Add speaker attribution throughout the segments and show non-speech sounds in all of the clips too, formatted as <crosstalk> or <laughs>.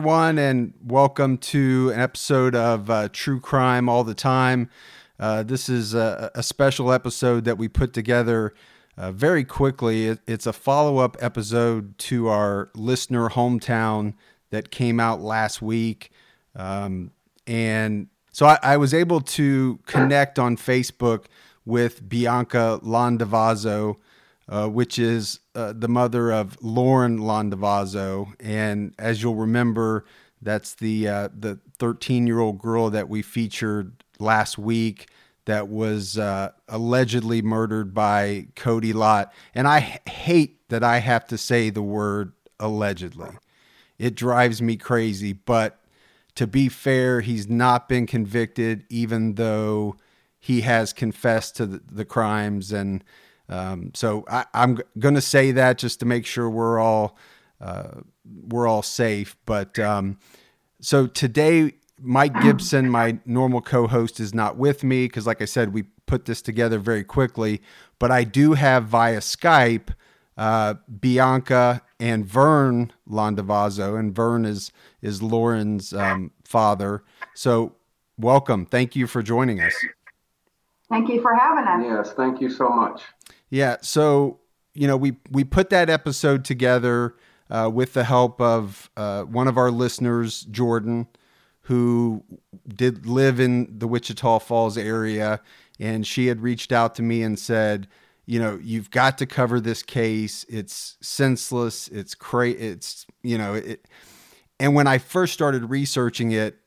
Speaker 1: Everyone, and welcome to an episode of uh, True Crime All the Time. Uh, this is a, a, special episode that we put together uh, very quickly. It, it's a follow up episode to our listener hometown that came out last week. Um, and so I, I, was able to connect on Facebook with Bianca Landavazo, uh, which is uh, the mother of Lauren Landavazo. And as you'll remember, that's the uh, the 13 year old girl that we featured last week that was uh, allegedly murdered by Cody Lott. And I hate that I have to say the word allegedly. It drives me crazy. But to be fair, he's not been convicted, even though he has confessed to the, the crimes. And um, so I, am going to say that just to make sure we're all uh, we're all safe. But um, so today Mike Gibson, my normal co host, is not with me because, like I said, we put this together very quickly. But I do have via Skype uh, Bianca and Vern Landavazo, and Vern is, is Lauren's um, father. So, welcome. Thank you for joining us.
Speaker 2: Thank you for having us.
Speaker 3: Yes, thank you so much.
Speaker 1: Yeah. So, you know, we, we put that episode together uh, with the help of uh, one of our listeners, Jordan who did live in the Wichita Falls area, and she had reached out to me and said, you know, you've got to cover this case. It's senseless. It's cra- It's you know it. And when I first started researching it,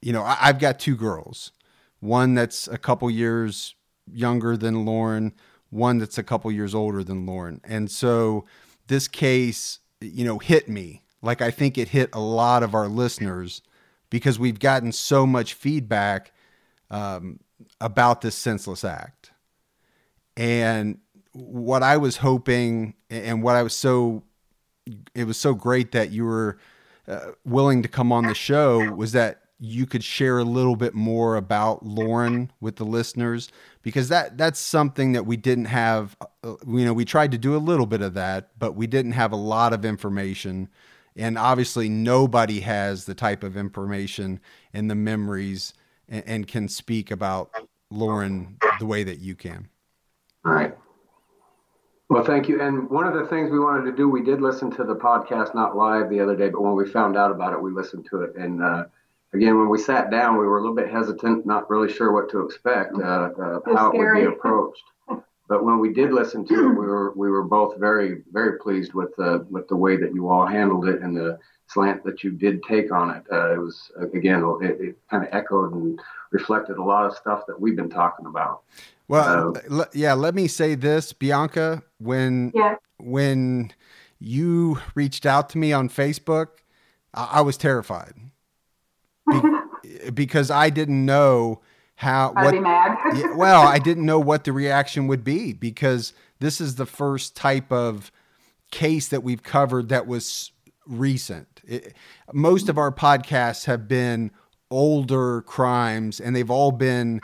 Speaker 1: you know, I, I've got two girls, one that's a couple years younger than Lauren, one that's a couple years older than Lauren, and so this case, you know, hit me like I think it hit a lot of our listeners because we've gotten so much feedback um, about this senseless act. And what I was hoping, and what I was so, it was so great that you were uh, willing to come on the show, was that you could share a little bit more about Lauren with the listeners because that that's something that we didn't have uh, you know we tried to do a little bit of that but we didn't have a lot of information and obviously nobody has the type of information and the memories and, and can speak about Lauren the way that you can.
Speaker 3: All right. Well, thank you. And one of the things we wanted to do, we did listen to the podcast, not live the other day, but when we found out about it, we listened to it. And uh, again, when we sat down, we were a little bit hesitant, not really sure what to expect, uh, uh, how scary. it would be approached. But when we did listen to it, we were we were both very very pleased with the with the way that you all handled it and the slant that you did take on it. Uh, it was again it, it kind of echoed and reflected a lot of stuff that we've been talking about.
Speaker 1: Well, uh, yeah. Let me say this, Bianca. When yeah. when you reached out to me on Facebook, I, I was terrified Be- <laughs> because I didn't know how
Speaker 2: I'd what, be mad.
Speaker 1: yeah, <laughs> well, I didn't know what the reaction would be because this is the first type of case that we've covered that was recent. It, most of our podcasts have been older crimes and they've all been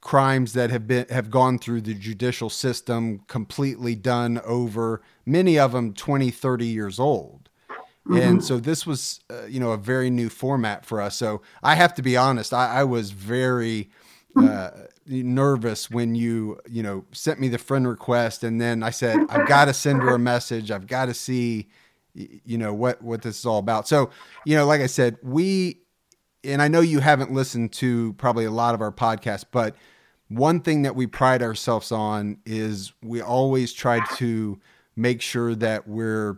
Speaker 1: crimes that have been have gone through the judicial system completely done over many of them 20 30 years old mm-hmm. and so this was uh, you know a very new format for us so i have to be honest i, I was very uh, nervous when you you know sent me the friend request, and then I said I've got to send her a message. I've got to see you know what what this is all about. So you know, like I said, we and I know you haven't listened to probably a lot of our podcasts, but one thing that we pride ourselves on is we always try to make sure that we're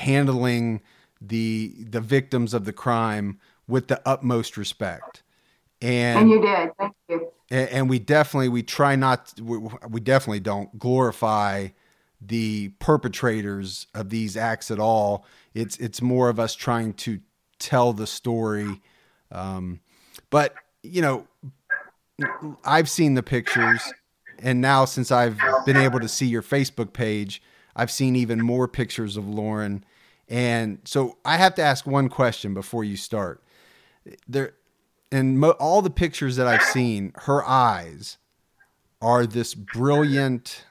Speaker 1: handling the the victims of the crime with the utmost respect.
Speaker 2: And, and you did. Thank you.
Speaker 1: And, we definitely we try not we, we definitely don't glorify the perpetrators of these acts at all. It's it's more of us trying to tell the story. Um, but you know i've seen the pictures and now since i've been able to see your facebook page i've seen even more pictures of lauren and so i have to ask one question before you start there and mo- all the pictures that I've seen, her eyes are this brilliant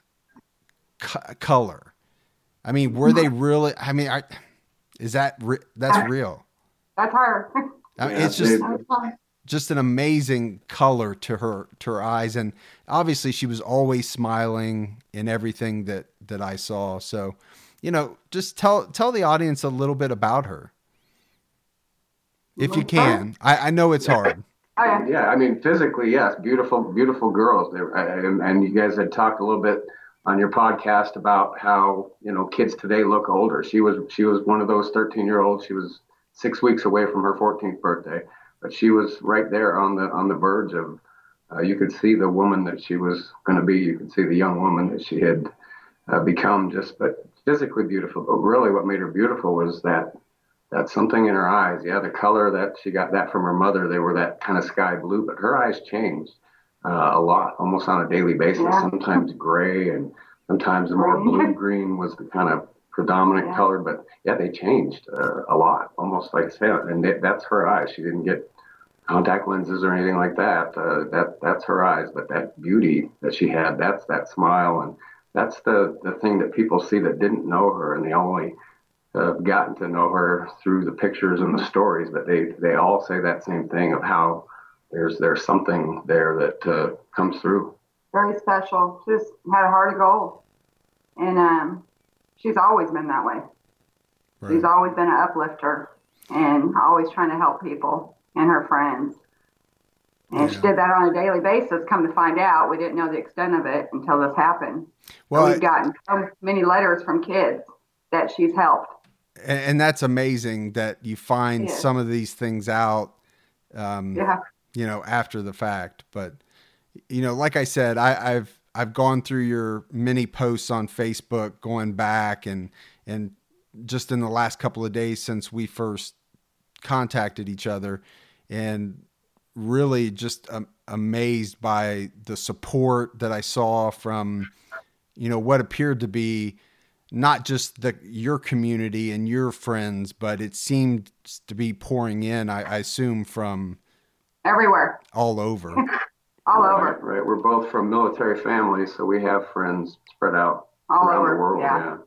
Speaker 1: co- color. I mean, were they mm-hmm. really? I mean, I, Is that re- that's real?
Speaker 2: That's her.
Speaker 1: I mean, it's just just an amazing color to her to her eyes, and obviously she was always smiling in everything that that I saw. So, you know, just tell tell the audience a little bit about her, if you can. I, I know it's hard.
Speaker 3: Oh, yeah, I mean, physically, yes, beautiful, beautiful girls. And, and you guys had talked a little bit on your podcast about how you know kids today look older. She was she was one of those 13 year olds. She was six weeks away from her 14th birthday, but she was right there on the on the verge of. Uh, you could see the woman that she was going to be. You could see the young woman that she had uh, become. Just but physically beautiful. But really, what made her beautiful was that that something in her eyes. Yeah, the color that she got that from her mother. They were that kind of sky blue, but her eyes changed uh, a lot, almost on a daily basis. Yeah. Sometimes gray and sometimes more blue green was the kind of predominant yeah. color. But yeah, they changed uh, a lot, almost like I said. And that's her eyes. She didn't get contact lenses or anything like that. Uh, that that's her eyes. But that beauty that she had, that's that smile, and that's the the thing that people see that didn't know her, and they only have gotten to know her through the pictures and the stories, but they they all say that same thing of how there's there's something there that uh, comes through.
Speaker 2: Very special. Just had a heart of gold, and um, she's always been that way. Right. She's always been an uplifter, and always trying to help people and her friends. And yeah. she did that on a daily basis. Come to find out, we didn't know the extent of it until this happened. Well, we've gotten so many letters from kids that she's helped
Speaker 1: and that's amazing that you find yeah. some of these things out um, yeah. you know after the fact but you know like i said I, i've i've gone through your many posts on facebook going back and and just in the last couple of days since we first contacted each other and really just um, amazed by the support that i saw from you know what appeared to be not just the your community and your friends, but it seemed to be pouring in. I, I assume from
Speaker 2: everywhere,
Speaker 1: all over, <laughs>
Speaker 2: all
Speaker 3: right,
Speaker 2: over.
Speaker 3: Right, we're both from military families, so we have friends spread out
Speaker 2: all
Speaker 3: around
Speaker 2: over.
Speaker 3: the world. Yeah. yeah.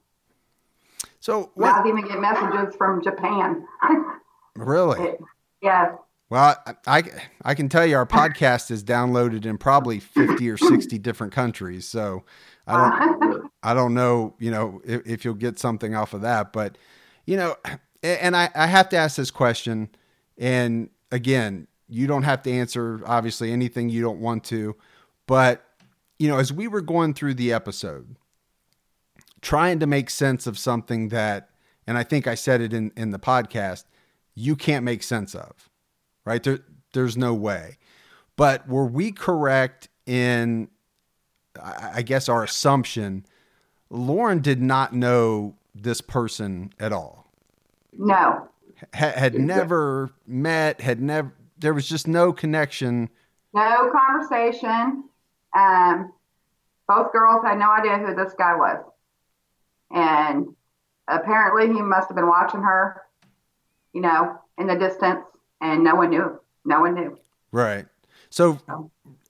Speaker 1: So
Speaker 2: what? I've even get messages from Japan. <laughs>
Speaker 1: really?
Speaker 2: It, yes.
Speaker 1: Well, I, I, I can tell you our podcast is downloaded in probably fifty or sixty different countries. So I don't <laughs> I don't know, you know, if, if, you'll get something off of that, but you know, <clears throat> and I, I have to ask this question, and again, you don't have to answer obviously anything you don't want to, but you know, as we were going through the episode, trying to make sense of something that, and I think I said it in in the podcast, you can't make sense of, right? There, there's no way. But were we correct in I guess our assumption, Lauren did not know this person at all.
Speaker 2: No.
Speaker 1: Had, had never met, had never, there was just no connection.
Speaker 2: No conversation. Um, both girls had no idea who this guy was. And apparently he must have been watching her, you know, in the distance, and no one knew. No one knew.
Speaker 1: Right. So,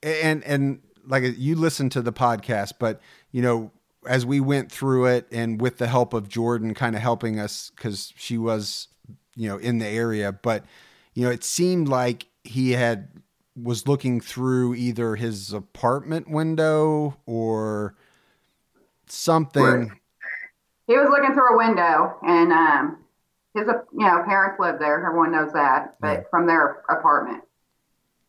Speaker 1: and, and, like you listened to the podcast, but you know, as we went through it and with the help of Jordan kind of helping us because she was, you know, in the area, but you know, it seemed like he had was looking through either his apartment window or something.
Speaker 2: He was looking through a window, and um, his you know parents live there. Everyone knows that, but yeah. from their apartment,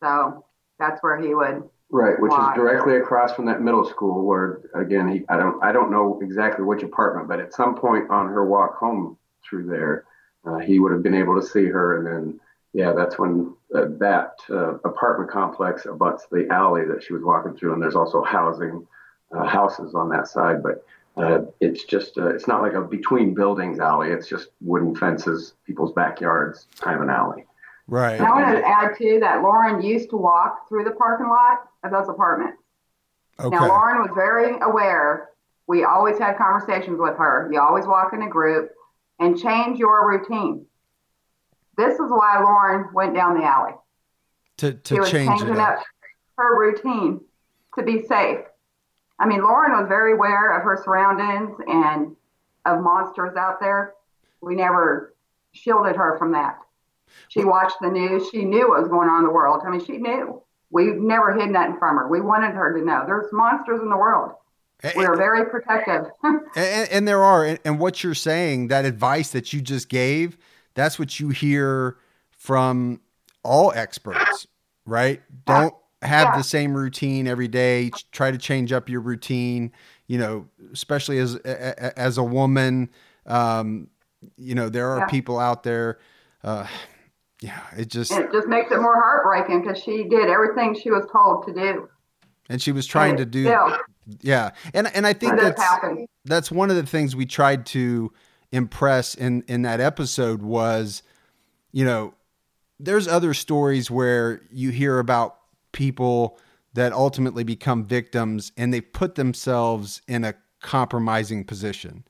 Speaker 2: so that's where he would
Speaker 3: Right, which is directly across from that middle school where again he I don't I don't know exactly which apartment, but at some point on her walk home through there, uh, he would have been able to see her, and then yeah, that's when uh, that uh, apartment complex abuts the alley that she was walking through, and there's also housing uh, houses on that side, but. Uh, it's just uh, it's not like a between buildings alley. It's just wooden fences, people's backyards, kind of an alley.
Speaker 1: Right.
Speaker 2: And I want to add too that Lauren used to walk through the parking lot of those apartments. Okay. Now Lauren was very aware. We always had conversations with her. You always walk in a group and change your routine. This is why Lauren went down the alley.
Speaker 1: To to she was change changing up. up
Speaker 2: her routine to be safe. I mean, Lauren was very aware of her surroundings and of monsters out there. We never shielded her from that. She watched the news. She knew what was going on in the world. I mean, she knew. We never hid nothing from her. We wanted her to know there's monsters in the world. We are very protective. <laughs>
Speaker 1: and, and, there are. And, and what you're saying, that advice that you just gave, that's what you hear from all experts, right? Don't have yeah. the same routine every day. Try to change up your routine. You know, especially as as a woman, um, you know there are yeah. people out there. Uh, yeah, it just
Speaker 2: it just makes it more heartbreaking because she did everything she was told to do,
Speaker 1: and she was trying to do. Still, yeah, and and I think that's that's one of the things we tried to impress in in that episode was, you know, there's other stories where you hear about people that ultimately become victims and they put themselves in a compromising position.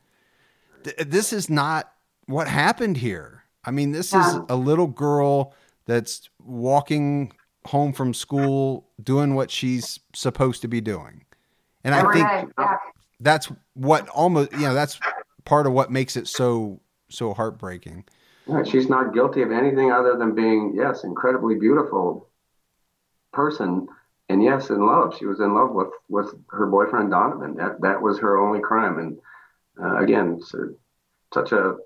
Speaker 1: This is not what happened here. I mean, this is a little girl that's walking home from school doing what she's supposed to be doing. And I think that's what almost, you know, that's part of what makes it so, so heartbreaking.
Speaker 3: Yeah, she's not guilty of anything other than being, yes, incredibly beautiful person, and yes, in love. She was in love with with her boyfriend Donovan. That that was her only crime. And uh, again, so, such a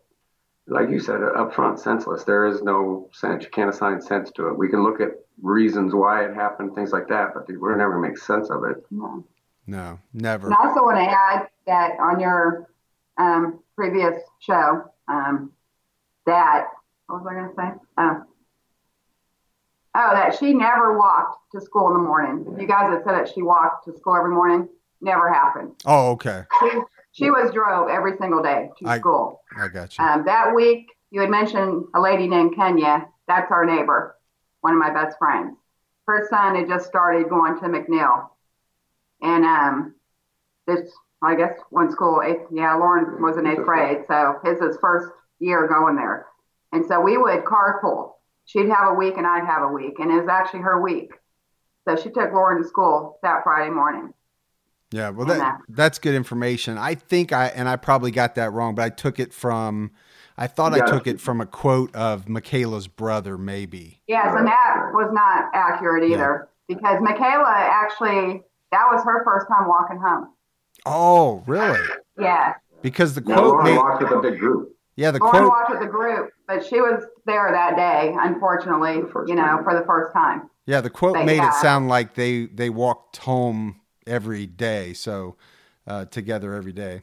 Speaker 3: like you said, upfront senseless. There is no sense. You can't assign sense to it. We can look at reasons why it happened, things like that, but we're never gonna make sense of it.
Speaker 1: No, no never.
Speaker 2: And I also want to add that on your um, previous show, um, that what was I going to say? Oh. Oh, that she never walked to school in the morning. You guys had said that she walked to school every morning. Never happened.
Speaker 1: Oh, okay.
Speaker 2: She, she was drove every single day to
Speaker 1: I,
Speaker 2: school.
Speaker 1: I got you.
Speaker 2: Um, that week, you had mentioned a lady named Kenya. That's our neighbor, one of my best friends. Her son had just started going to McNiel, and um, this I guess one school eighth. Yeah, Lauren was in eighth grade, so his is first year going there. And so we would carpool. She'd have a week and I'd have a week. And it was actually her week. So she took Lauren to school that Friday morning.
Speaker 1: Yeah, well, that, that's good information. I think I, and I probably got that wrong, but I took it from, I thought yeah. I took it from a quote of Michaela's brother, maybe.
Speaker 2: Yes, and that was not accurate either yeah. because Michaela actually, that was her first time walking home.
Speaker 1: Oh, really?
Speaker 2: Yeah.
Speaker 1: Because the quote
Speaker 3: no, made, walked with a big group.
Speaker 1: Yeah, the
Speaker 2: Lauren quote walked with the group, but she was there that day, unfortunately, you know, time. for the first time.
Speaker 1: Yeah, the quote made had. it sound like they they walked home every day, so uh, together every day.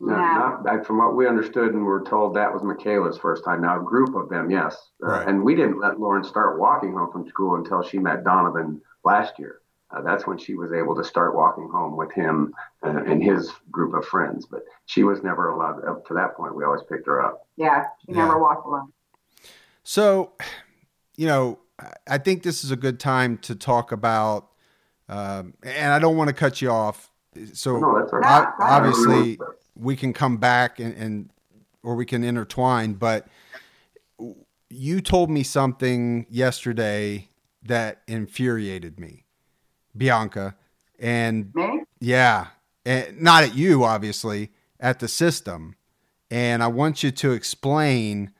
Speaker 3: No, yeah. not, from what we understood and were told, that was Michaela's first time. Now, a group of them, yes. Uh, and we didn't let Lauren start walking home from school until she met Donovan last year uh, that's when she was able to start walking home with him uh, and his group of friends. But she was never allowed up to that point. We always picked her up.
Speaker 2: Yeah, she yeah. never walked alone.
Speaker 1: So, you know, I think this is a good time to talk about, um, and I don't want to cut you off. So,
Speaker 3: no,
Speaker 1: right. obviously, we can come back and, and or we can intertwine. But you told me something yesterday that infuriated me Bianca, and
Speaker 2: Me?
Speaker 1: yeah, and not at you, obviously, at the system. And I want you to explain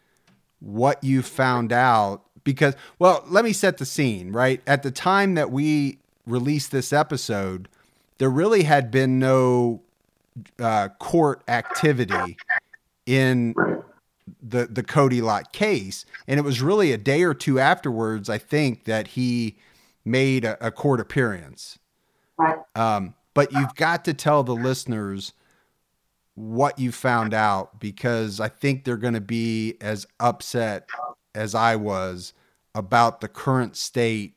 Speaker 1: what you found out because, well, let me set the scene, right? At the time that we released this episode, there really had been no uh, court activity in the the Cody Lott case, and it was really a day or two afterwards, I think, that he made a, a court appearance.
Speaker 2: Right.
Speaker 1: Um, but you've got to tell the listeners what you found out because I think they're going to be as upset as I was about the current state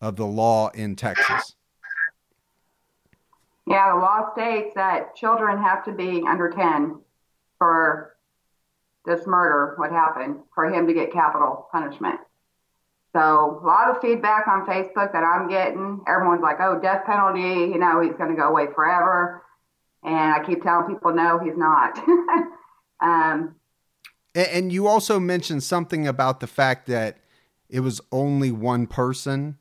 Speaker 1: of the law in Texas.
Speaker 2: Yeah, the law states that children have to be under 10 for this murder, what happened, for him to get capital punishment. So a lot of feedback on Facebook that I'm getting. Everyone's like, "Oh, death penalty. You know, he's going to go away forever." And I keep telling people, "No, he's not." <laughs> um,
Speaker 1: and you also mentioned something about the fact that it was only one person.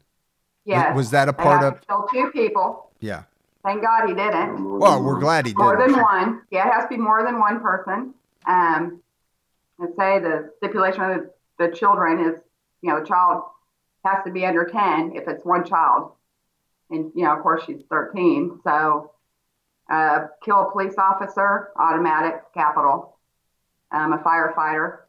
Speaker 2: Yeah.
Speaker 1: Was that a part of?
Speaker 2: Kill two people.
Speaker 1: Yeah.
Speaker 2: Thank God he didn't.
Speaker 1: Well, we're glad he did.
Speaker 2: More than one. Yeah, it has to be more than one person. Um, and say the stipulation of the children is, you know, a child has to be under 10 if it's one child. And, you know, of course, she's 13. So, uh, kill a police officer, automatic, capital. Um, a firefighter,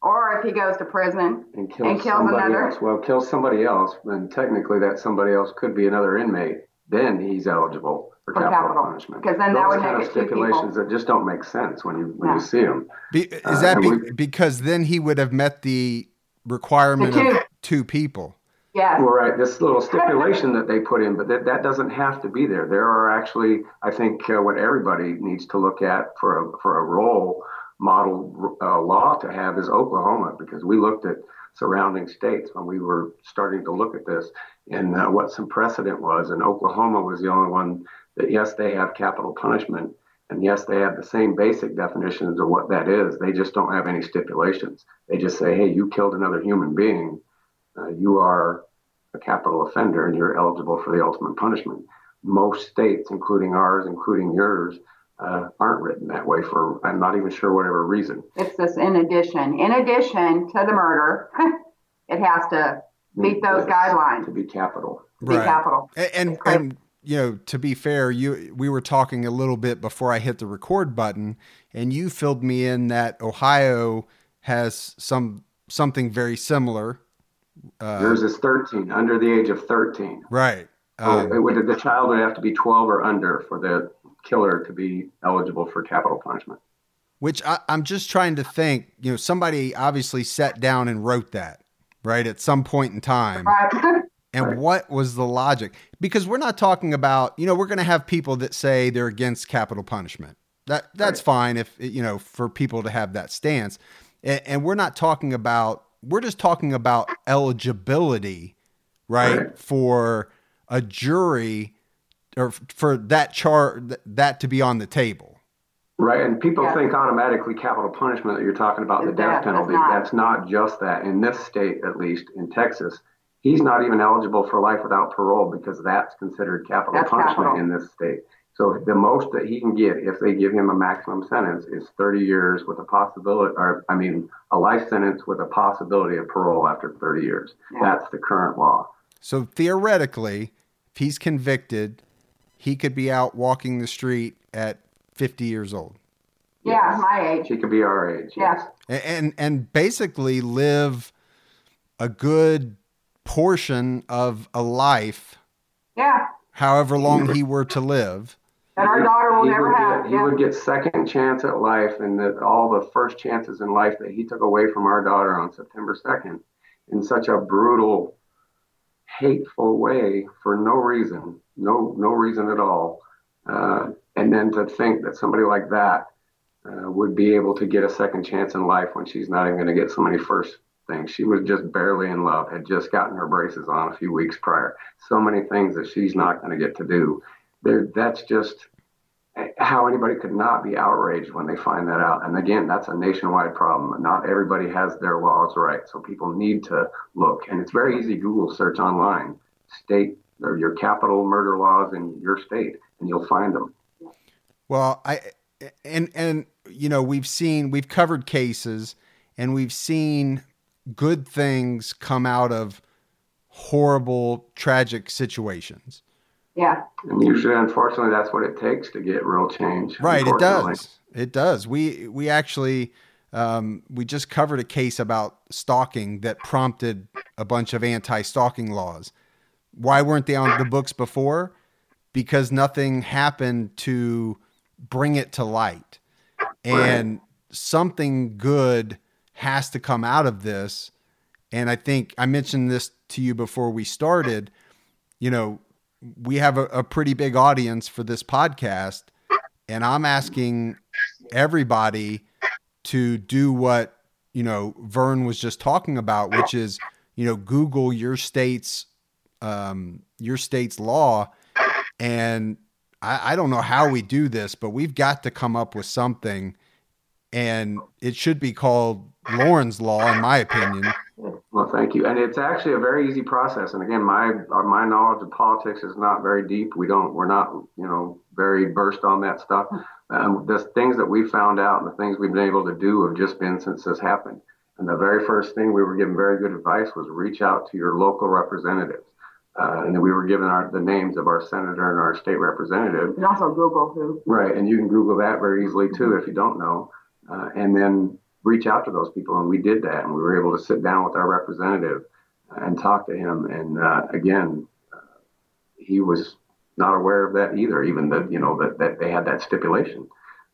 Speaker 2: or if he goes to prison
Speaker 3: and kills, and kills somebody another. else. Well, kills somebody else, and technically that somebody else could be another inmate. Then he's eligible for, for capital, capital, punishment.
Speaker 2: Because then
Speaker 3: Those
Speaker 2: that would
Speaker 3: kind
Speaker 2: make
Speaker 3: of stipulations that just don't make sense when you when
Speaker 2: yeah.
Speaker 3: you see them.
Speaker 1: Be, is uh, that be, because then he would have met the requirement the of two people?
Speaker 2: Yeah.
Speaker 3: Well, right. This little stipulation that they put in, but that, that doesn't have to be there. There are actually, I think, uh, what everybody needs to look at for a, for a role model uh, law to have is Oklahoma, because we looked at surrounding states when we were starting to look at this and uh, what some precedent was. And Oklahoma was the only one that, yes, they have capital punishment. And yes, they have the same basic definitions of what that is. They just don't have any stipulations. They just say, hey, you killed another human being. Uh, you are a capital offender and you're eligible for the ultimate punishment. Most states, including ours, including yours, uh, aren't written that way for I'm not even sure whatever reason.
Speaker 2: It's this in addition. In addition to the murder, <laughs> it has to meet those yes, guidelines
Speaker 3: to be capital.
Speaker 2: To right. be capital.
Speaker 1: And and, and, you know, to be fair, you we were talking a little bit before I hit the record button, and you filled me in that Ohio has some something very similar.
Speaker 3: Uh, Yours is 13, under the age of 13.
Speaker 1: Right.
Speaker 3: Um, it would, the child would have to be 12 or under for the killer to be eligible for capital punishment.
Speaker 1: Which I, I'm just trying to think, you know, somebody obviously sat down and wrote that, right, at some point in time. <laughs>
Speaker 2: Right.
Speaker 1: And right. what was the logic? Because we're not talking about, you know, we're going to have people that say they're against capital punishment. That that's right. fine if you know for people to have that stance, and, and, we're not talking about. We're just talking about eligibility, right, right. for a jury or for that chart that to be on the table.
Speaker 3: Right, and people yeah. think automatically capital punishment that you're talking about the death penalty. Not. That's not just that. In this state, at least in Texas, he's not even eligible for life without parole because that's considered capital
Speaker 2: that's
Speaker 3: punishment
Speaker 2: capital.
Speaker 3: in this state. So the most that he can get if they give him a maximum sentence is 30 years with a possibility, or I mean, a life sentence with a possibility of parole after 30 years. Yeah. That's the current law.
Speaker 1: So theoretically, if he's convicted he could be out walking the street at 50 years old.
Speaker 2: Yeah, my age.
Speaker 3: He could be our age.
Speaker 2: Yes.
Speaker 1: And, and and basically live a good portion of a life.
Speaker 2: Yeah.
Speaker 1: However long he were to live.
Speaker 2: And our daughter will he never have.
Speaker 3: Get, yeah. He would get second chance at life, and that all the first chances in life that he took away from our daughter on September 2nd in such a brutal hateful way for no reason, no no reason at all. Uh, and then to think that somebody like that uh, would be able to get a second chance in life when she's not even going to get so many first things. She was just barely in love, had just gotten her braces on a few weeks prior. So many things that she's not going to get to do. There, that's just eh, how anybody could not be outraged when they find that out. And again, that's a nationwide problem. Not everybody has their laws right, so people need to look. And it's very easy Google search online, state or your capital murder laws in your state, and you'll find them.
Speaker 1: Well, I and and you know we've seen we've covered cases and we've seen good things come out of horrible tragic situations
Speaker 2: yeah.
Speaker 3: And usually, unfortunately, that's what it takes to get real change.
Speaker 1: Right. It does. It does. We we actually um, we just covered a case about stalking that prompted a bunch of anti-stalking laws. Why weren't they on the books before? Because nothing happened to bring it to light, and right. something good has to come out of this. And I think I mentioned this to you before we started. You know, we have a, a pretty big audience for this podcast, and I'm asking everybody to do what you know Vern was just talking about, which is you know Google your state's um, your state's law, and I, I don't know how we do this, but we've got to come up with something, and it should be called Lauren's law, in my opinion.
Speaker 3: Well, thank you. And it's actually a very easy process. And again, my uh, my knowledge of politics is not very deep. We don't we're not you know very versed on that stuff. Um, the things that we found out and the things we've been able to do have just been since this happened. And the very first thing we were given very good advice was reach out to your local representatives. Uh, and then we were given our, the names of our senator and our state representative.
Speaker 2: And also Google who.
Speaker 3: Right, and you can Google that very easily too if you don't know. Uh, and then reach out to those people, and we did that, and we were able to sit down with our representative and talk to him. And uh, again, uh, he was not aware of that either, even that you know that, that they had that stipulation.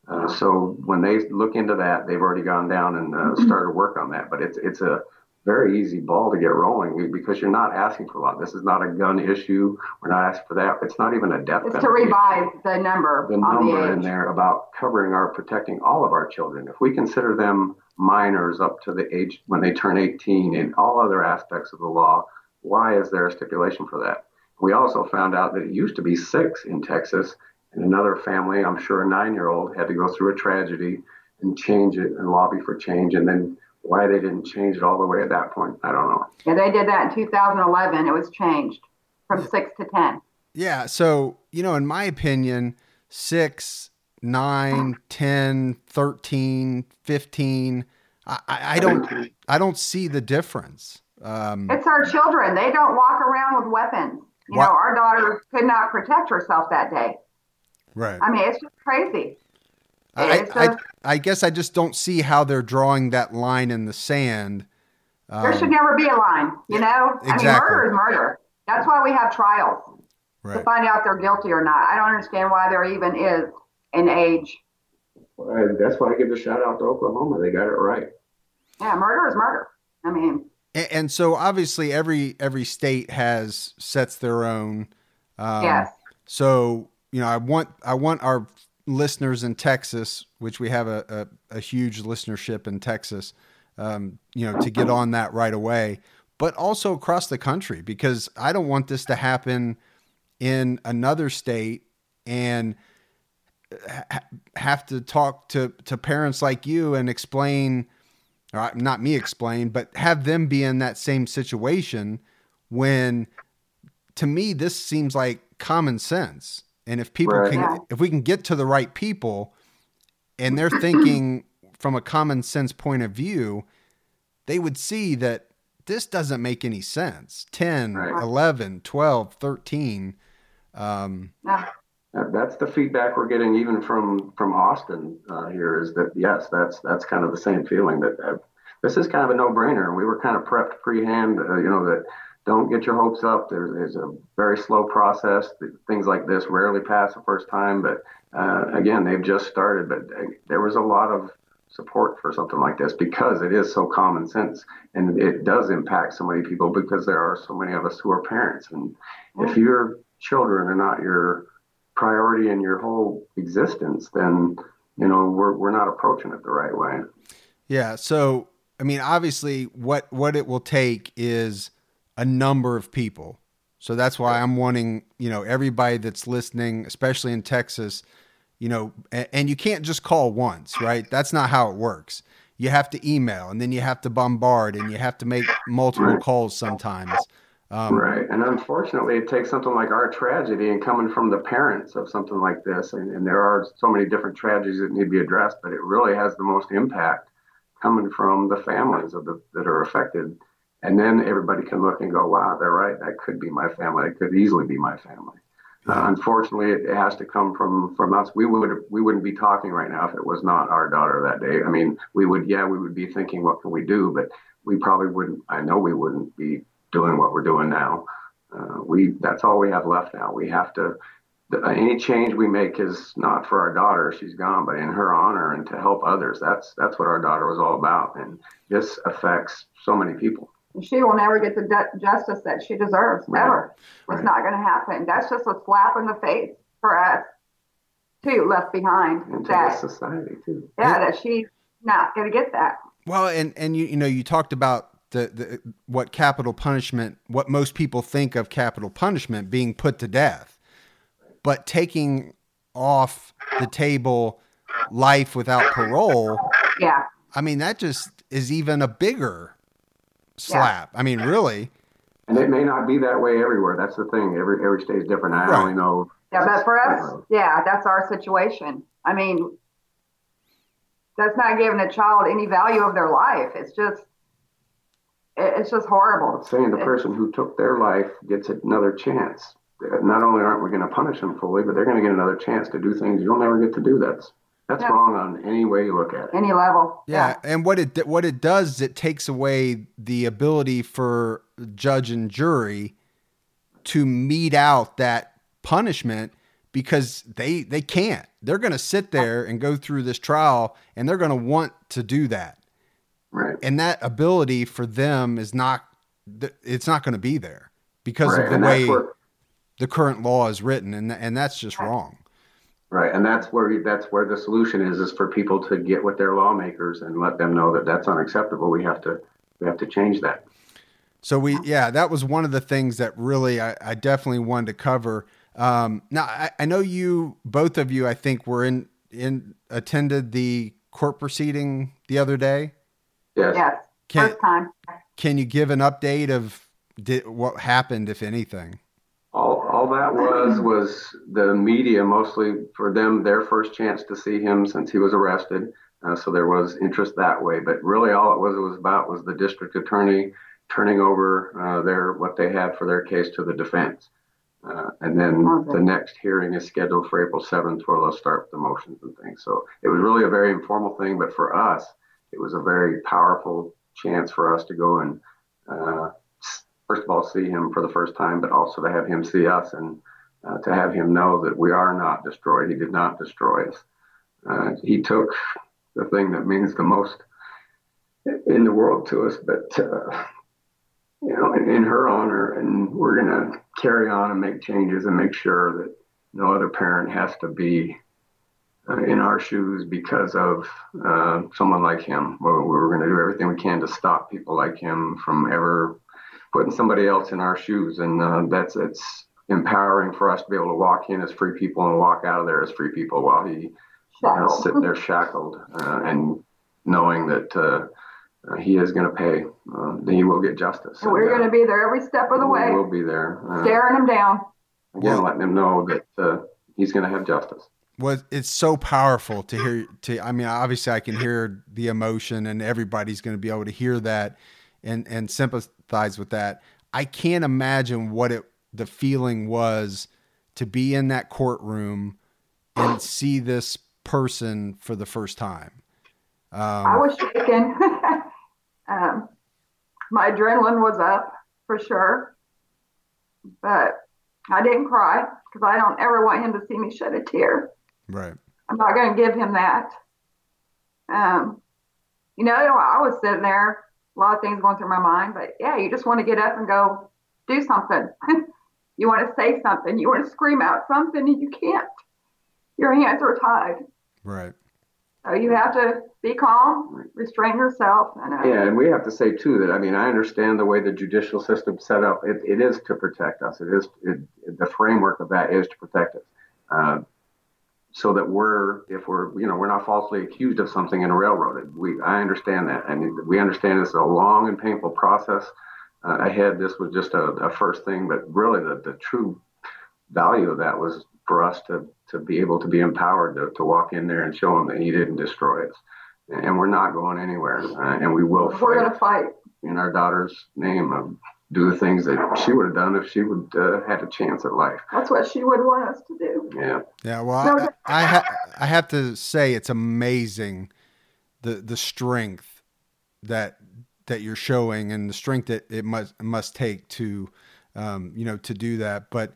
Speaker 3: Uh, so when they look into that, they've already gone down and uh, started work on that. But it's it's a very easy ball to get rolling because you're not asking for a lot. This is not a gun issue. We're not asking for that. It's not even a death.
Speaker 2: It's to revise the number.
Speaker 3: The number the in there about covering our protecting all of our children. If we consider them minors up to the age when they turn 18 in all other aspects of the law, why is there a stipulation for that? We also found out that it used to be six in Texas, and another family, I'm sure a nine-year-old, had to go through a tragedy and change it and lobby for change, and then why they didn't change it all the way at that point, I don't know.
Speaker 2: Yeah, they did that in 2011. It was changed from six to 10.
Speaker 1: Yeah. So, you know, in my opinion, six, nine, 10, 13, 15, I, I don't, I don't see the difference.
Speaker 2: Um, it's our children. They don't walk around with weapons. You what? know, our daughter could not protect herself that day.
Speaker 1: Right.
Speaker 2: I mean, it's just crazy.
Speaker 1: I, I, I, guess I just don't see how they're drawing that line in the sand.
Speaker 2: Um, there should never be a line, you know?
Speaker 1: Exactly.
Speaker 2: I mean, murder is murder. That's why we have trials right. to find out if they're guilty or not. I don't understand why there even is an age.
Speaker 3: Well, that's why I give a shout out to Oklahoma. They got it right.
Speaker 2: Yeah, murder is murder. I mean,
Speaker 1: and, and so obviously every every state has sets their own.
Speaker 2: Um, yes.
Speaker 1: So you know, I want I want our listeners in Texas, which we have a, a, a huge listenership in Texas, um, you know, to get on that right away, but also across the country because I don't want this to happen in another state and ha- have to talk to, to parents like you and explain, or not me explain, but have them be in that same situation when to me, this seems like common sense. And if people right. can, if we can get to the right people and they're thinking from a common sense point of view, they would see that this doesn't make any sense. 10, right. 11, 12, 13. Um,
Speaker 3: That's the feedback we're getting even from from Austin uh, here is that yes, that's that's kind of the same feeling that uh, this is kind of a no brainer. We were kind of prepped pre-hand, uh, you know, that don't get your hopes up. There's, there's a very slow process. Things like this rarely pass the first time, but uh, again, they've just started. But uh, there was a lot of support for something like this because it is so common sense and it does impact so many people because there are so many of us who are parents. And if your children are not your priority in your whole existence, then you know we're we're not approaching it the right way.
Speaker 1: Yeah. So I mean, obviously, what what it will take is a number of people. So that's why I'm wanting, you know, everybody that's listening, especially in Texas, you know, and, and, you can't just call once, right? That's not how it works. You have to email and then you have to bombard and you have to make multiple calls sometimes.
Speaker 3: Um, right. And unfortunately, it takes something like our tragedy and coming from the parents of something like this. And, and there are so many different tragedies that need to be addressed, but it really has the most impact coming from the families of the, that are affected and then everybody can look and go, wow, they're right. That could be my family. It could easily be my family. Uh, unfortunately, it, it, has to come from from us. We would we wouldn't be talking right now if it was not our daughter that day. I mean, we would yeah, we would be thinking, what can we do? But we probably wouldn't. I know we wouldn't be doing what we're doing now. Uh, we that's all we have left now. We have to. The, any change we make is not for our daughter; she's gone, but in her honor and to help others. That's that's what our daughter was all about, and this affects so many people
Speaker 2: she will never get the justice that she deserves right. ever. Right. It's not going to happen. That's just a slap in the face for us, too, left behind.
Speaker 3: And that society too.
Speaker 2: Yeah, that she's not going to get that.
Speaker 1: Well, and and you you know you talked about the, the what capital punishment, what most people think of capital punishment being put to death, but taking off the table life without parole.
Speaker 2: Yeah.
Speaker 1: I mean that just is even a bigger slap. Yeah. I mean, really.
Speaker 3: And it may not be that way everywhere. That's the thing. Every every state is different. I right. only know
Speaker 2: Yeah, but for us, yeah, that's our situation. I mean, that's not giving a child any value of their life. It's just, it's just horrible.
Speaker 3: It's saying the person who took their life gets another chance. Not only aren't we going to punish them fully, but they're going to get another chance to do things you'll never get to do. That's that's yeah. wrong on any way you look at it.
Speaker 2: Any level.
Speaker 1: Yeah. yeah, and what it what it does is it takes away the ability for judge and jury to mete out that punishment because they they can't. They're going to sit there and go through this trial and they're going to want to do that.
Speaker 3: Right.
Speaker 1: And that ability for them is not it's not going to be there because right. of the
Speaker 3: and
Speaker 1: way the current law is written and and that's just
Speaker 2: right.
Speaker 1: wrong.
Speaker 3: Right, and that's where that's where the solution is is for people to get with their lawmakers and let them know that that's unacceptable. We have to we have to change that.
Speaker 1: So we yeah, that was one of the things that really I, I definitely wanted to cover. Um, now I, I know you both of you I think were in in attended the court proceeding the other day.
Speaker 3: Yes.
Speaker 2: Yes. Can, First time.
Speaker 1: Can you give an update of did, what happened, if anything?
Speaker 3: All, that was <laughs> was the media mostly for them their first chance to see him since he was arrested. Uh, so there was interest that way, but really all it was it was about was the district attorney turning over uh, their what they had for their case to the defense. Uh, and then okay. the next hearing is scheduled for April 7th, where they'll start the motions and things. So it was really a very informal thing, but for us, it was a very powerful chance for us to go and uh, first of all see him for the first time, but also to have him see us and uh, to have him know that we are not destroyed. He did not destroy us. Uh, he took the thing that means the most in the world to us, but uh, you know, in, in, her honor, and we're going to carry on and make changes and make sure that no other parent has to be uh, in our shoes because of uh, someone like him. We're, we're going to do everything we can to stop people like him from ever putting somebody else in our shoes, and uh, that's it's empowering for us to be able to walk in as free people and walk out of there as free people while he uh, sitting there shackled uh, and knowing that uh, uh, he is going to pay. Uh, he will get justice.
Speaker 2: And we're going to be there every step of the way.
Speaker 3: We'll be there,
Speaker 2: staring him down.
Speaker 3: Again, letting him know that he's going to have justice
Speaker 1: well it's so powerful to hear to i mean obviously i can hear the emotion and everybody's going to be able to hear that and and sympathize with that. I can't imagine what it the feeling was to be in that courtroom and see this person for the first time.
Speaker 2: Um, i was shaken. <laughs> Um, my adrenaline was up for sure. But i didn't cry because i don't ever want him to see me shed a tear.
Speaker 1: Right.
Speaker 2: I'm not going to give him that. Um, you know, I was sitting there, a lot of things going through my mind, but yeah, you just want to get up and go do something. <laughs> you want to say something. You want to scream out something, and you can't. Your hands are tied.
Speaker 1: Right.
Speaker 2: So you have to be calm, restrain yourself. And, uh,
Speaker 3: yeah, and we have to say too that I mean I understand the way the judicial system set up. It, it is to protect us. It is it, the framework of that is to protect us. Uh, so that we're if we're you know we're not falsely accused of something in a railroad. We I understand that, and we understand is a long and painful process uh, ahead. This was just a, a, first thing, but really the, the true value of that was for us to to be able to be empowered to, to walk in there and show him that he didn't destroy us, and we're not going anywhere, uh, and we will.
Speaker 2: We're going to fight
Speaker 3: in our daughter's name do the things that she would have done if she would uh, had a chance at life.
Speaker 2: That's what she would want us to do.
Speaker 3: Yeah.
Speaker 1: Yeah. Well, no, I I, ha- I have to say it's amazing the the strength that that you're showing and the strength that it must must take to um, you know to do that. But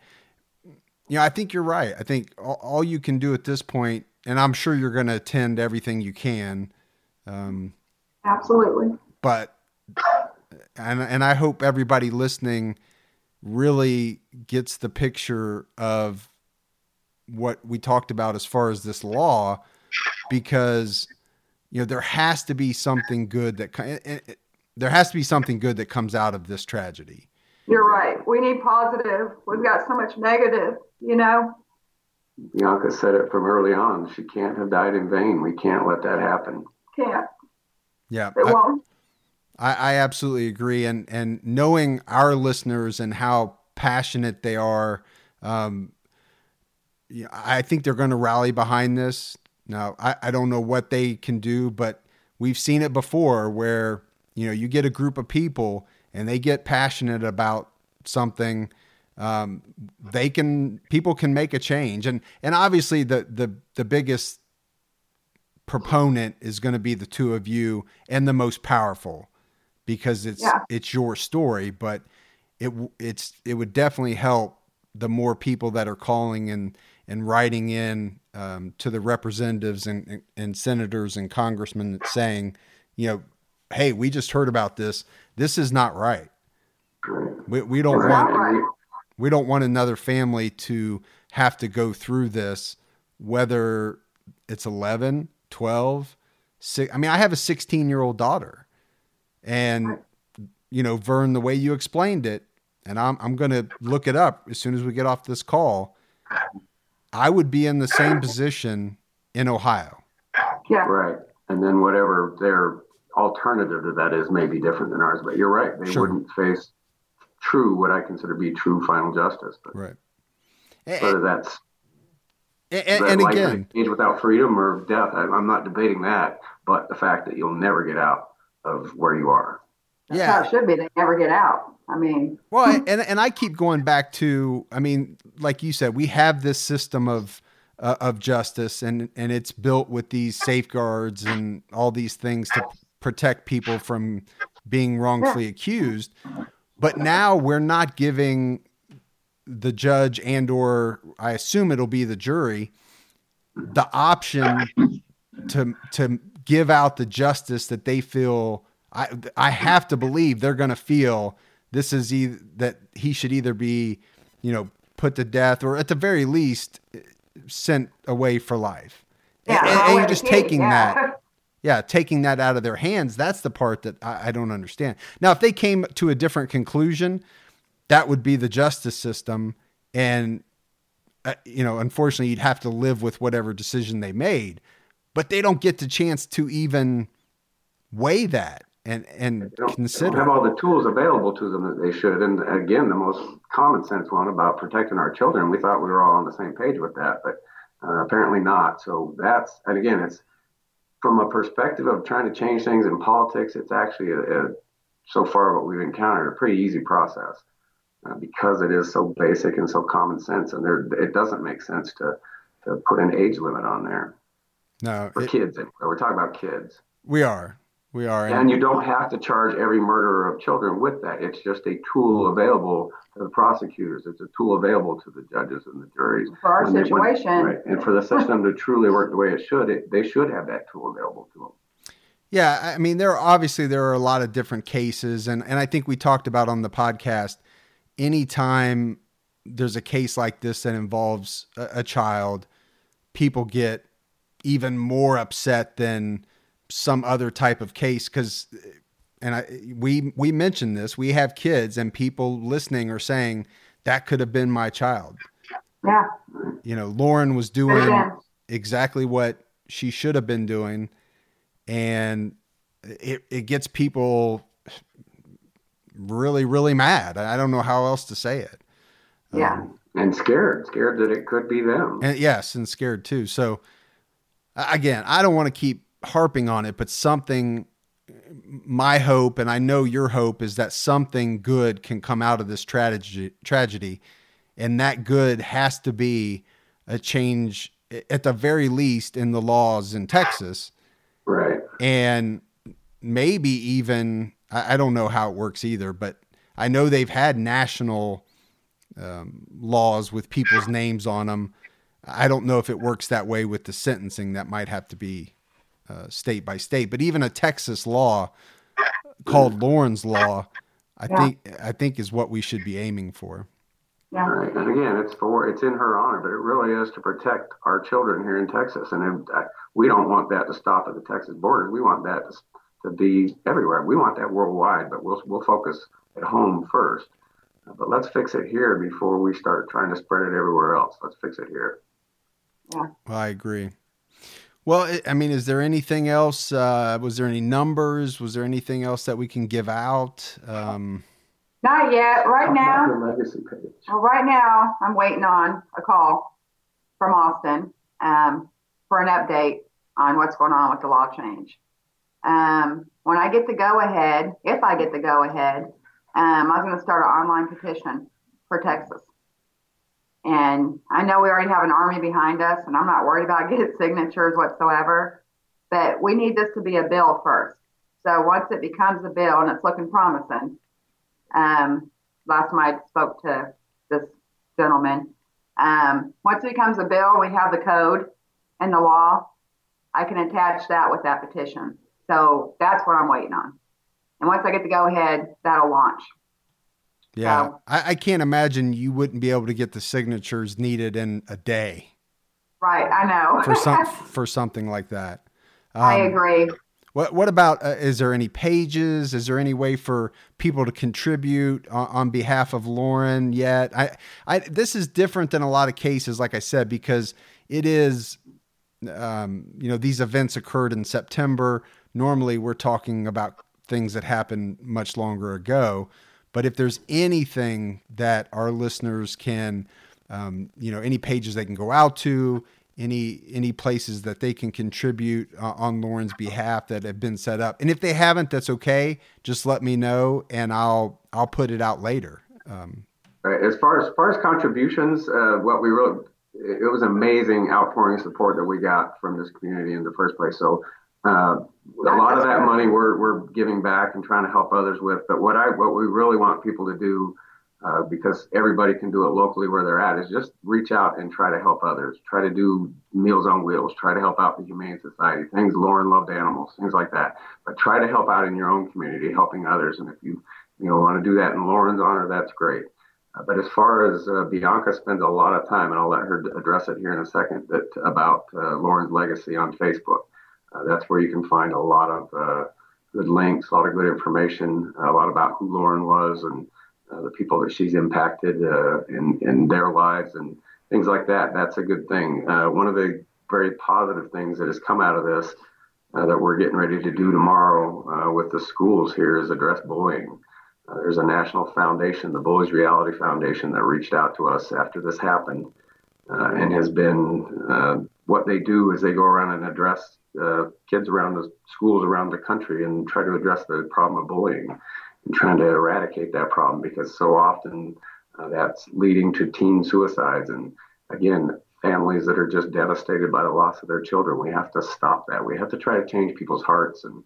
Speaker 1: you know, I think you're right. I think all, all you can do at this point, and I'm sure you're going to attend everything you can. Um,
Speaker 2: Absolutely.
Speaker 1: But and and I hope everybody listening really gets the picture of what we talked about as far as this law because you know there has to be something good that it, it, there has to be something good that comes out of this tragedy.
Speaker 2: You're right. We need positive. We've got so much negative, you know.
Speaker 3: Bianca said it from early on. She can't have died in vain. We can't let that happen.
Speaker 2: Can't.
Speaker 1: Yeah.
Speaker 2: It I, won't.
Speaker 1: I, I absolutely agree, and and knowing our listeners and how passionate they are, um, I think they're going to rally behind this. Now, I, I don't know what they can do, but we've seen it before where, you know, you get a group of people and they get passionate about something. Um, they can, people can make a change. And, and obviously the, the, the biggest proponent is going to be the two of you and the most powerful because it's, yeah. it's your story, but it, it's, it would definitely help the more people that are calling and, and writing in um, to the representatives and, and senators and congressmen saying, you know, hey, we just heard about this. This is not right. We, we don't want we don't want another family to have to go through this, whether it's 11, 12, six, I mean, I have a 16 year old daughter and, you know, Vern, the way you explained it, and I'm, I'm going to look it up as soon as we get off this call. I would be in the same position in Ohio.
Speaker 2: Yeah.
Speaker 3: Right. And then whatever their alternative to that is may be different than ours. But you're right. They sure. wouldn't face true, what I consider to be true final justice. But
Speaker 1: right.
Speaker 3: Whether that's
Speaker 1: and, and, and again,
Speaker 3: without freedom or death, I, I'm not debating that. But the fact that you'll never get out of where you are.
Speaker 2: That's yeah. how it should be. They never get out. I mean,
Speaker 1: well, and and I keep going back to, I mean, like you said, we have this system of uh, of justice, and and it's built with these safeguards and all these things to protect people from being wrongfully accused. But now we're not giving the judge and or I assume it'll be the jury the option to to give out the justice that they feel I I have to believe they're going to feel this is either that he should either be, you know, put to death or at the very least sent away for life.
Speaker 2: Yeah,
Speaker 1: and, and, you're just taking yeah. that, <laughs> yeah, taking that out of their hands. That's the part that I, I don't understand. Now, if they came to a different conclusion, that would be the justice system, and uh, you know, unfortunately, you'd have to live with whatever decision they made. But they don't get the chance to even weigh that and and
Speaker 3: they
Speaker 1: consider.
Speaker 3: They have all the tools available to them that they should. And again, the most common sense one about protecting our children. We thought we were all on the same page with that, but uh, apparently not. So that's and again, it's from a perspective of trying to change things in politics. It's actually a, a so far what we've encountered a pretty easy process uh, because it is so basic and so common sense, and there it doesn't make sense to to put an age limit on there.
Speaker 1: No,
Speaker 3: for it, kids. We're talking about kids.
Speaker 1: We are. We are.
Speaker 3: And you don't have to charge every murderer of children with that. It's just a tool available to the prosecutors. It's a tool available to the judges and the juries.
Speaker 2: For our situation.
Speaker 3: right. And for the system to truly work the way it should, it, they should have that tool available to them.
Speaker 1: Yeah, I mean, there are obviously there are a lot of different cases, and and I think we talked about on the podcast. Anytime there's a case like this that involves a, a child, people get even more upset than some other type of case because and I, we we mentioned this we have kids and people listening are saying that could have been my child.
Speaker 2: Yeah.
Speaker 1: You know lauren was doing exactly what she should have been doing and it, it gets people really really mad. I don't know how else to say it.
Speaker 2: Yeah. Um,
Speaker 3: and scared scared that it could be them.
Speaker 1: And yes and scared too. So again i don't want to keep harping on it, but something my hope and I know your hope is that something good can come out of this tragedy tragedy and that good has to be a change at the very least in the laws in Texas.
Speaker 3: Right.
Speaker 1: And maybe even I, I don't know how it works either, but I know they've had national um, laws with people's names on them. I don't know if it works that way with the sentencing. That might have to be uh, state by state, but even a Texas law called Lauren's law, I yeah. think I think is what we should be aiming for.
Speaker 3: Yeah. Right. And again, it's for it's in her honor, but it really is to protect our children here in Texas, and if, uh, we don't want that to stop at the Texas border. We want that to, to be everywhere. We want that worldwide, but we'll we'll focus at home first. But let's fix it here before we start trying to spread it everywhere else. Let's fix it here.
Speaker 2: Yeah.
Speaker 1: Well, I agree. Well, I mean, is there anything else? Uh, was there any numbers? Was there anything else that we can give out? Um,
Speaker 2: Not yet. Right now, well, right now, I'm waiting on a call. from Austin um, for an update on what's going on with the law change. Um, when I get the go ahead, if I get the go ahead, um, I was going to start an online petition for Texas. And I know we already have an army behind us, and I'm not worried about <laughs> getting signatures whatsoever. But we need this to be a bill first. So once it becomes a bill, and it's looking promising, um, last time I spoke to this gentleman, um, once it becomes a bill, we have the code and the law. I can attach that with that petition. So that's what I'm waiting on. And once I get the go ahead, that'll launch.
Speaker 1: Yeah, so, I, I, can't imagine you wouldn't be able to get the signatures needed in a day.
Speaker 2: Right, I know
Speaker 1: for some <laughs> for something like that.
Speaker 2: Um, I agree.
Speaker 1: What what about? Uh, is there any pages? Is there any way for people to contribute on, on, behalf of Lauren yet? I, I this is different than a lot of cases, like I said, because it is, um, you know, these events occurred in September. Normally, we're talking about things that happened much longer ago. But if there's anything that our listeners can, um, you know, any pages they can go out to, any any places that they can contribute uh, on Lauren's behalf that have been set up, and if they haven't, that's okay. Just let me know, and I'll I'll put it out later. Um,
Speaker 3: as far as, as far as contributions, uh, what we wrote, it was amazing outpouring support that we got from this community in the first place. So uh, a lot of that money we're, we're giving back and trying to help others with. But what I what we really want people to do, uh, because everybody can do it locally where they're at, is just reach out and try to help others. Try to do Meals on Wheels. Try to help out the Humane Society. Things Lauren loved animals. Things like that. But try to help out in your own community, helping others. And if you you know want to do that in Lauren's honor, that's great. Uh, but as far as uh, Bianca spends a lot of time, and I'll let her address it here in a second, that about uh, Lauren's legacy on Facebook. Uh, that's where you can find a lot of uh, good links, a lot of good information, a lot about who Lauren was and uh, the people that she's impacted in, in their lives and things like that. That's a good thing. one of the very positive things that has come out of this uh, that we're getting ready to do tomorrow uh, with the schools here is address bullying. Uh, there's a national foundation, the Bullies Reality Foundation, that reached out to us after this happened and has been what they do is they go around and address uh, kids around the schools around the country and try to address the problem of bullying and trying to eradicate that problem because so often uh, that's leading to teen suicides and again families that are just devastated by the loss of their children. We have to stop that. We have to try to change people's hearts and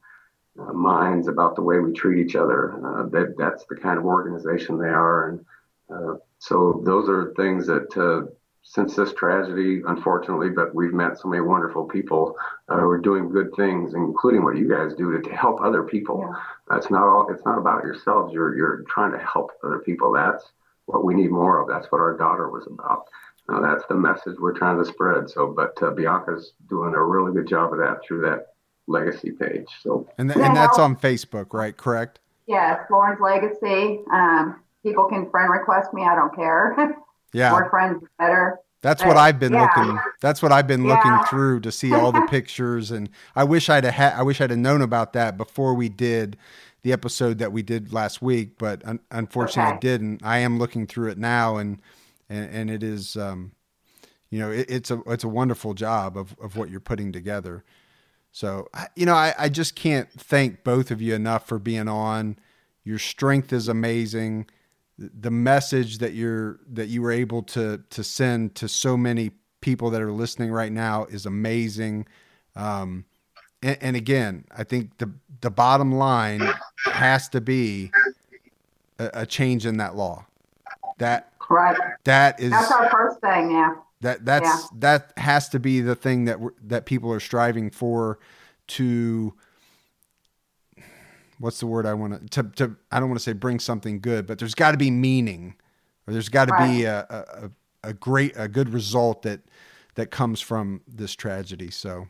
Speaker 3: uh, minds about the way we treat each other. Uh, that that's the kind of organization they are and uh, so those are things that uh, since this tragedy, unfortunately, but we've met so many wonderful people uh, who are doing good things, including what you guys do to, to help other people. Yeah. That's not all. It's not about yourselves. You're you're trying to help other people. That's what we need more of. That's what our daughter was about. Uh, that's the message we're trying to spread. So, but uh, Bianca's doing a really good job of that through that legacy page. So,
Speaker 1: and, th- and that's on Facebook, right? Correct.
Speaker 2: Yes, Lauren's Legacy. Um, people can friend request me. I don't care. <laughs>
Speaker 1: Yeah.
Speaker 2: More friends better.
Speaker 1: That's what I've been yeah. looking. That's what I've been yeah. looking through to see all the <laughs> pictures, and I wish I'd ha- I wish I'd have known about that before we did the episode that we did last week. But un- unfortunately, okay. I didn't. I am looking through it now, and and, and it is, um, you know, it, it's a it's a wonderful job of of what you're putting together. So you know, I, I just can't thank both of you enough for being on. Your strength is amazing the message that you're that you were able to to send to so many people that are listening right now is amazing. Um, and, and, again, I think the the bottom line has to be a, a, change in that law. That
Speaker 2: right.
Speaker 1: That is
Speaker 2: that's our first thing. Yeah.
Speaker 1: That that's yeah. that has to be the thing that that people are striving for to what's the word I want to, to, I don't want to say bring something good, but there's got to be meaning or there's got to right. be a, a, a, great, a good result that, that comes from this tragedy. So,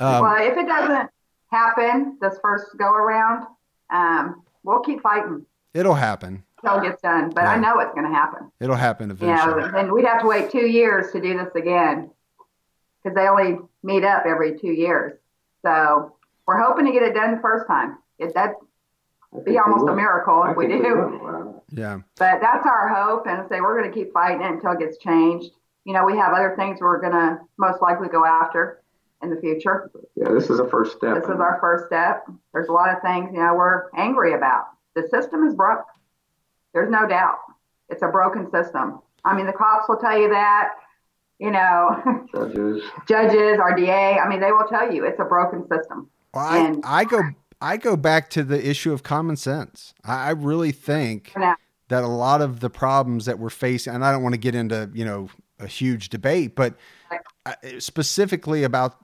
Speaker 2: um, well, if it doesn't happen this first go around, um, we'll keep fighting.
Speaker 1: It'll happen.
Speaker 2: Until it gets done, but yeah. I know it's going to happen.
Speaker 1: It'll happen eventually.
Speaker 2: Yeah, and we'd have to wait two years to do this again because they only meet up every two years. So we're hoping to get it done the first time it, that be almost a miracle if we do.
Speaker 1: Yeah.
Speaker 2: But that's our hope, and say we're going to keep fighting it until it gets changed. you know, we have other things we're going to most likely go after in the future.
Speaker 3: Yeah, this is a first step.
Speaker 2: This is our first step. There's a lot of things, you know, we're angry about. The system is broke. There's no doubt. It's a broken system. I mean, the cops will tell you that, you know,
Speaker 3: judges, <laughs>
Speaker 2: judges, RDA. I mean, they will tell you it's a broken system.
Speaker 1: Well, I, and, I go I go back to the issue of common sense. I, I really think that a lot of the problems that we're facing, and I don't want to get into you know a huge debate, but specifically about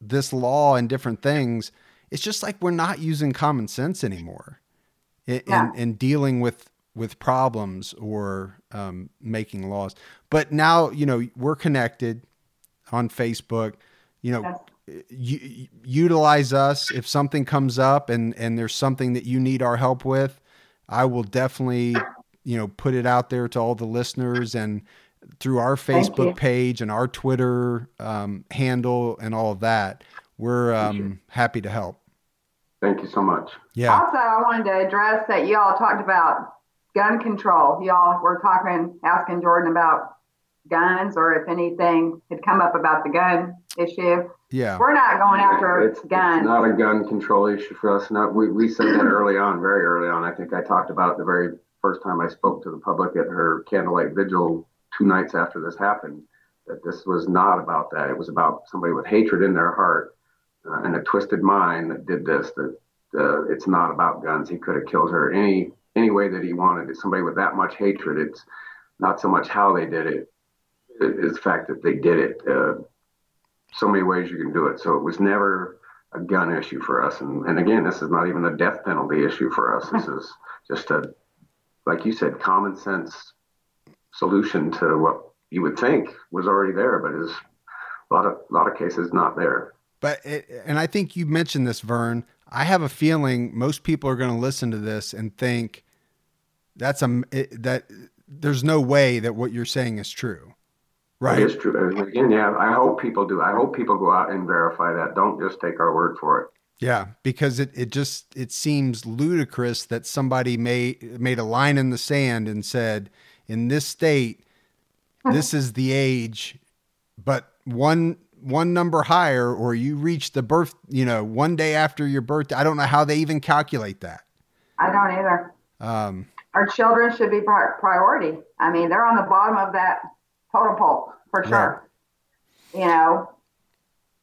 Speaker 1: this law and different things, it's just like we're not using common sense anymore in, yeah. in, in dealing with with problems or um, making laws. But now, you know, we're connected on Facebook. You know, yes. Utilize us if something comes up and and there's something that you need our help with. I will definitely, you know, put it out there to all the listeners and through our Facebook page and our Twitter um, handle and all of that. We're um, happy to help.
Speaker 3: Thank you so much.
Speaker 1: Yeah.
Speaker 2: Also, I wanted to address that y'all talked about gun control. Y'all were talking, asking Jordan about guns or if anything had come up about the gun issue.
Speaker 1: Yeah.
Speaker 2: We're not going after
Speaker 3: it's,
Speaker 2: guns.
Speaker 3: It's not a gun control issue for us. No, we, we said that early on, very early on. I think I talked about it the very first time I spoke to the public at her candlelight vigil two nights after this happened. That this was not about that. It was about somebody with hatred in their heart uh, and a twisted mind that did this. That uh, it's not about guns. He could have killed her any any way that he wanted. It's Somebody with that much hatred, it's not so much how they did it, it's the fact that they did it. Uh, so many ways you can do it. So it was never a gun issue for us. And, and again, this is not even a death penalty issue for us. This is just a, like you said, common sense solution to what you would think was already there, but is a lot of a lot of cases not there.
Speaker 1: But it, and I think you mentioned this, Vern. I have a feeling most people are going to listen to this and think that's a it, that there's no way that what you're saying is true. Right.
Speaker 3: It is true. Again, yeah, I hope people do. I hope people go out and verify that. Don't just take our word for it.
Speaker 1: Yeah, because it, it just it seems ludicrous that somebody made made a line in the sand and said, in this state, this is the age, but one one number higher or you reach the birth, you know, one day after your birthday. I don't know how they even calculate that.
Speaker 2: I don't either. Um, Our children should be priority. I mean, they're on the bottom of that totem pole for sure. Right. You know.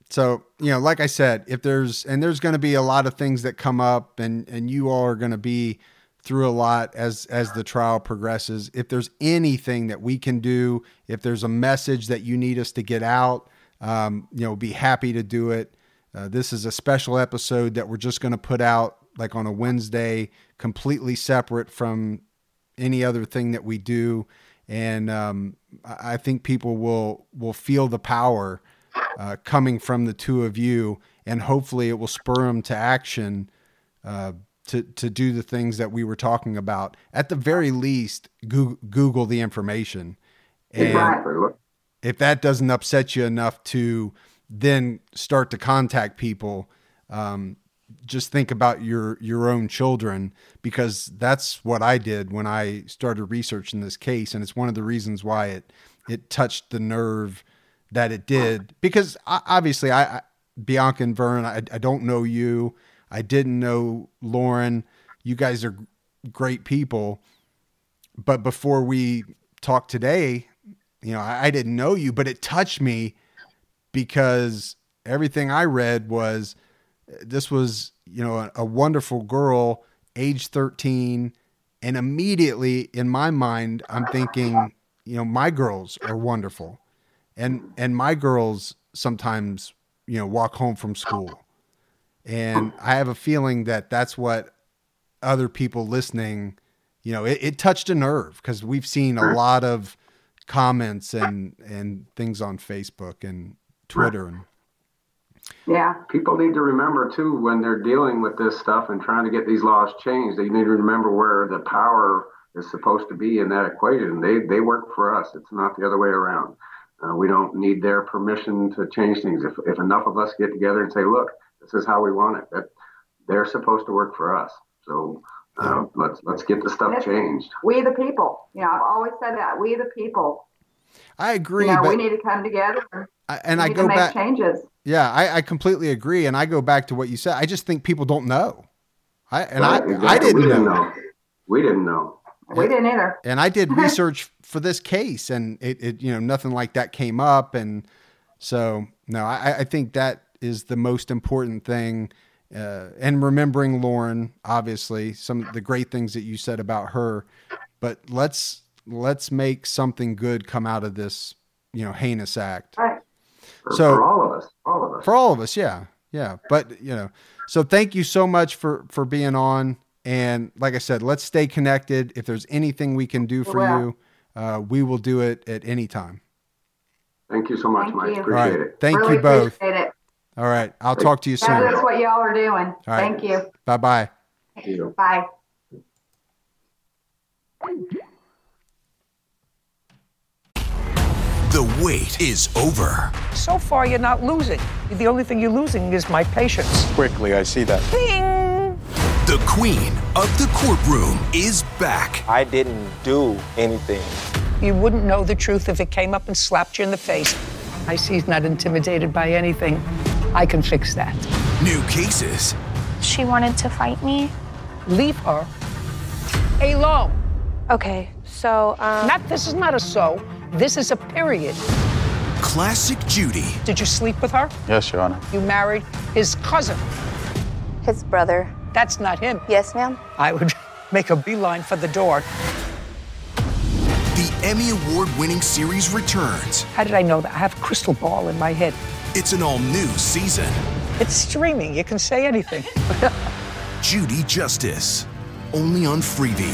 Speaker 1: So, you know, like I said, if there's and there's going to be a lot of things that come up and and you all are going to be through a lot as as the trial progresses. If there's anything that we can do, if there's a message that you need us to get out, um, you know, be happy to do it. Uh, this is a special episode that we're just going to put out like on a Wednesday, completely separate from any other thing that we do, and um, I think people will will feel the power uh, coming from the two of you, and hopefully it will spur them to action. Uh, to to do the things that we were talking about. At the very least, Google, Google the information. And if that doesn't upset you enough to then start to contact people, um, just think about your your own children because that's what I did when I started researching this case, and it's one of the reasons why it it touched the nerve that it did. Because obviously, I, I Bianca and Vern, I, I don't know you. I didn't know Lauren. You guys are great people. But before we talk today, you know, I, I didn't know you, but it touched me because everything I read was this was, you know, a, a wonderful girl, age 13. And immediately in my mind, I'm thinking, you know, my girls are wonderful. And and my girls sometimes, you know, walk home from school and I have a feeling that that's what other people listening, you know, it, it touched a nerve because we've seen a lot of comments and and things on Facebook and Twitter and
Speaker 2: yeah.
Speaker 3: People need to remember too when they're dealing with this stuff and trying to get these laws changed. They need to remember where the power is supposed to be in that equation. They they work for us. It's not the other way around. Uh, we don't need their permission to change things. If if enough of us get together and say, look, this is how we want it. That they're supposed to work for us. So uh, let's let's get the stuff changed.
Speaker 2: We the people. You know, I've always said that. We the people
Speaker 1: I agree.
Speaker 2: Yeah,
Speaker 1: but
Speaker 2: we need to come together.
Speaker 1: I, and
Speaker 2: we
Speaker 1: I
Speaker 2: need
Speaker 1: go
Speaker 2: to make
Speaker 1: back.
Speaker 2: changes.
Speaker 1: Yeah, I, I completely agree, and I go back to what you said. I just think people don't know. I and
Speaker 3: Right,
Speaker 1: I I didn't,
Speaker 3: we didn't
Speaker 1: know.
Speaker 3: know. We didn't know.
Speaker 2: We didn't either.
Speaker 1: and I did <laughs> research for this case, and it, it you know nothing like that came up, and so no, I, I think that is the most important thing, uh, and remembering Lauren, obviously, some of the great things that you said about her, but let's let's make something good come out of this, you know, heinous act
Speaker 2: Right.
Speaker 3: For,
Speaker 1: So-
Speaker 3: for all of us, all of us.
Speaker 1: for all of us. Yeah, yeah, but you know, so thank you so much for for being on. And like I said, let's stay connected. If there's anything we can do for
Speaker 2: will.
Speaker 1: you, uh, we will do it at any time.
Speaker 3: Thank you so much,
Speaker 2: Thank
Speaker 3: Mike.
Speaker 2: you.
Speaker 3: Appreciate
Speaker 1: right.
Speaker 3: it.
Speaker 1: Thank
Speaker 2: really
Speaker 1: you both.
Speaker 2: appreciate it.
Speaker 1: All right. I'll talk to you soon.
Speaker 2: that's what y'all are doing.
Speaker 1: right.
Speaker 2: Thank you.
Speaker 1: Bye bye.
Speaker 3: Thank you.
Speaker 2: Bye.
Speaker 4: The wait is over.
Speaker 5: So far, you're not losing. The only thing you're losing is my patience.
Speaker 6: Quickly, I see that.
Speaker 5: Bing!
Speaker 4: The queen of the courtroom is back.
Speaker 6: I didn't do anything.
Speaker 5: You wouldn't know the truth if it came up and slapped you in the face. I see he's not intimidated by anything. I can fix that.
Speaker 4: New cases,
Speaker 7: She wanted to fight me.
Speaker 5: Leave her alone.
Speaker 7: Okay, so um,
Speaker 5: Not this is not a so. This is a period.
Speaker 4: classic Judy,
Speaker 5: Did you sleep with her?
Speaker 6: Yes, Your Honor.
Speaker 5: You married his cousin.
Speaker 7: his brother.
Speaker 5: That's not him.
Speaker 7: Yes, ma'am.
Speaker 5: I would <laughs> make a beeline for the door.
Speaker 4: the Emmy Award winning series returns.
Speaker 5: How did I know that? I have a crystal ball in my head.
Speaker 4: It's an all new season.
Speaker 5: It's streaming. You can say anything. <laughs>
Speaker 4: Judy Justice, only on Freevee.